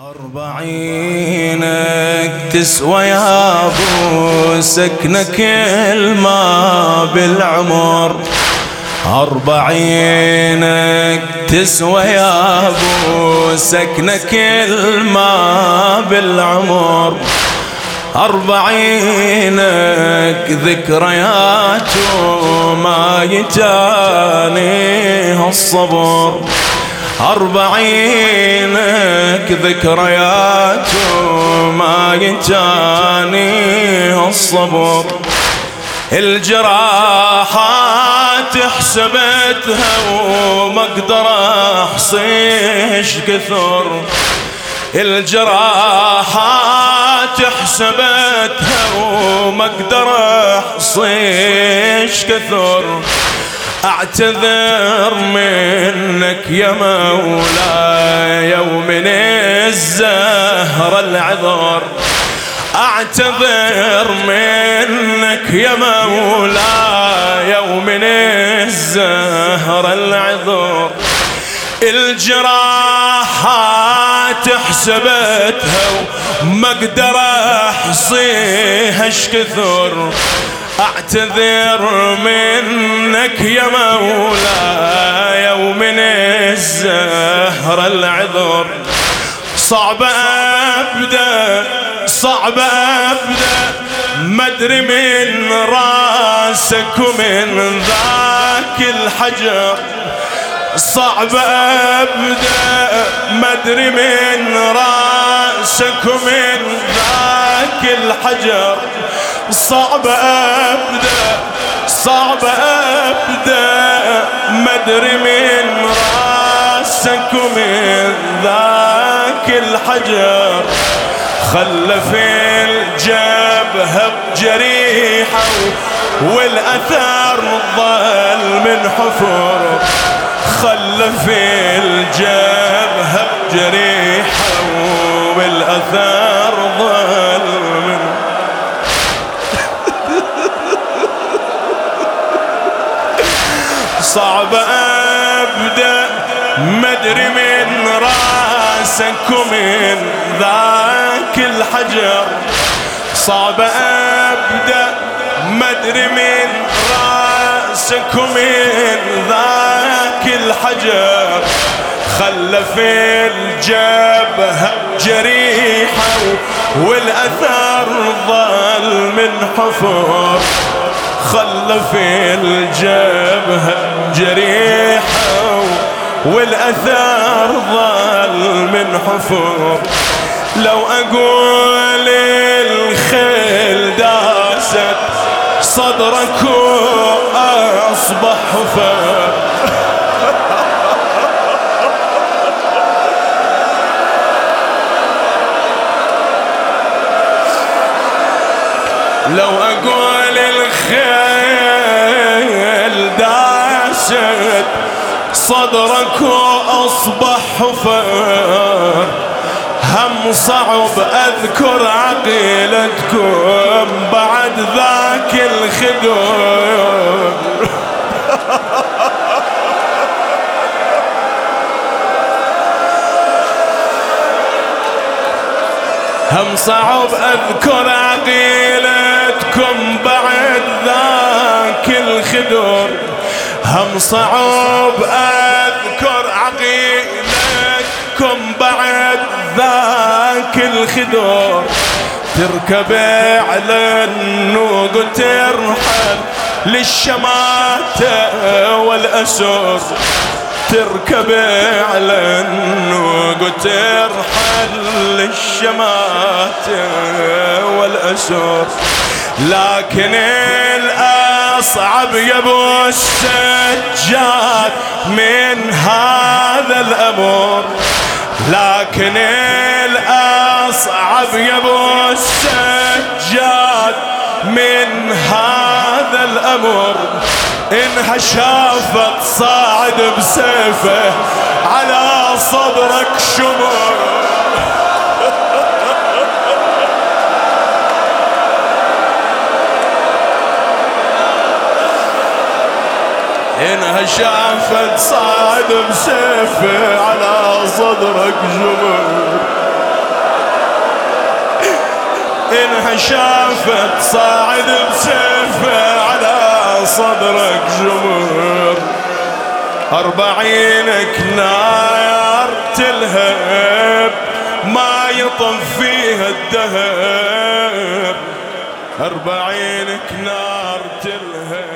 أربعينك تسوى يا أبو سكنة كل ما بالعمر. أربعينك تسوى يا أبو سكنة كل ما بالعمر. أربعينك ذكريات وما يتاني الصبر. أربعينك ذكريات وما يجاني الصبر. الجراحات حسبتها وما أقدر احصيش كثر. الجراحات حسبتها وما أقدر احصيش كثر. أعتذر منك يا مولاي ومن الزهر العذر أعتذر منك يا مولاي ومن الزهر العذر الجراحات حسبتها وما أقدر أحصيها اش كثر؟ أعتذر منك يا مولاي ومن الزهر العذر. صعب ابدا صعب ابدا. ما أدري من راسك ومن ذاك الحجر. صعب ابدا ما أدري من راسك ومن ذاك الحجر. صعب ابدا صعب ابدا مدري من راسك ومن ذاك الحجر خلف الجبهة بجريحة والأثر ظل من حفر خلف الجبهة بجريحة صعب أبدأ. مدري من رأسك ومن ذاك الحجر. صعب أبدأ. مدري من رأسك ومن ذاك الحجر. خلف الجبهة جريحة والأثر ظل من حفر. خلف الجبهة جريحة والأثار ظل من حفر. لو أقول الخيل داست صدرك وأصبح حفر لو أقول الخيل داست صدرك وأصبح حفر هم صعب أذكر عقيلتكم بعد ذاك الخدر هم صعب أذكر عقيلتكم بعد ذاك الخدر هم صعب أذكر عقيلتكم بعد ذاك الخدر تركب على النوق وترحل للشماتة والأسر تركب على النوق وترحل للشمات والأسر لكن الأصعب يا أبو السجاد من هذا الأمر لكن الأصعب يا أبو السجاد من هذا الأمر انها شافت صاعد بسيفه على صدرك شمر. شافت صعد بسيفه على صدرك جمر. انها شافت صاعد بسيفه على صدرك جمر. أربعينك نار تلهب ما يطم فيها الدهب. أربعينك نار تلهب.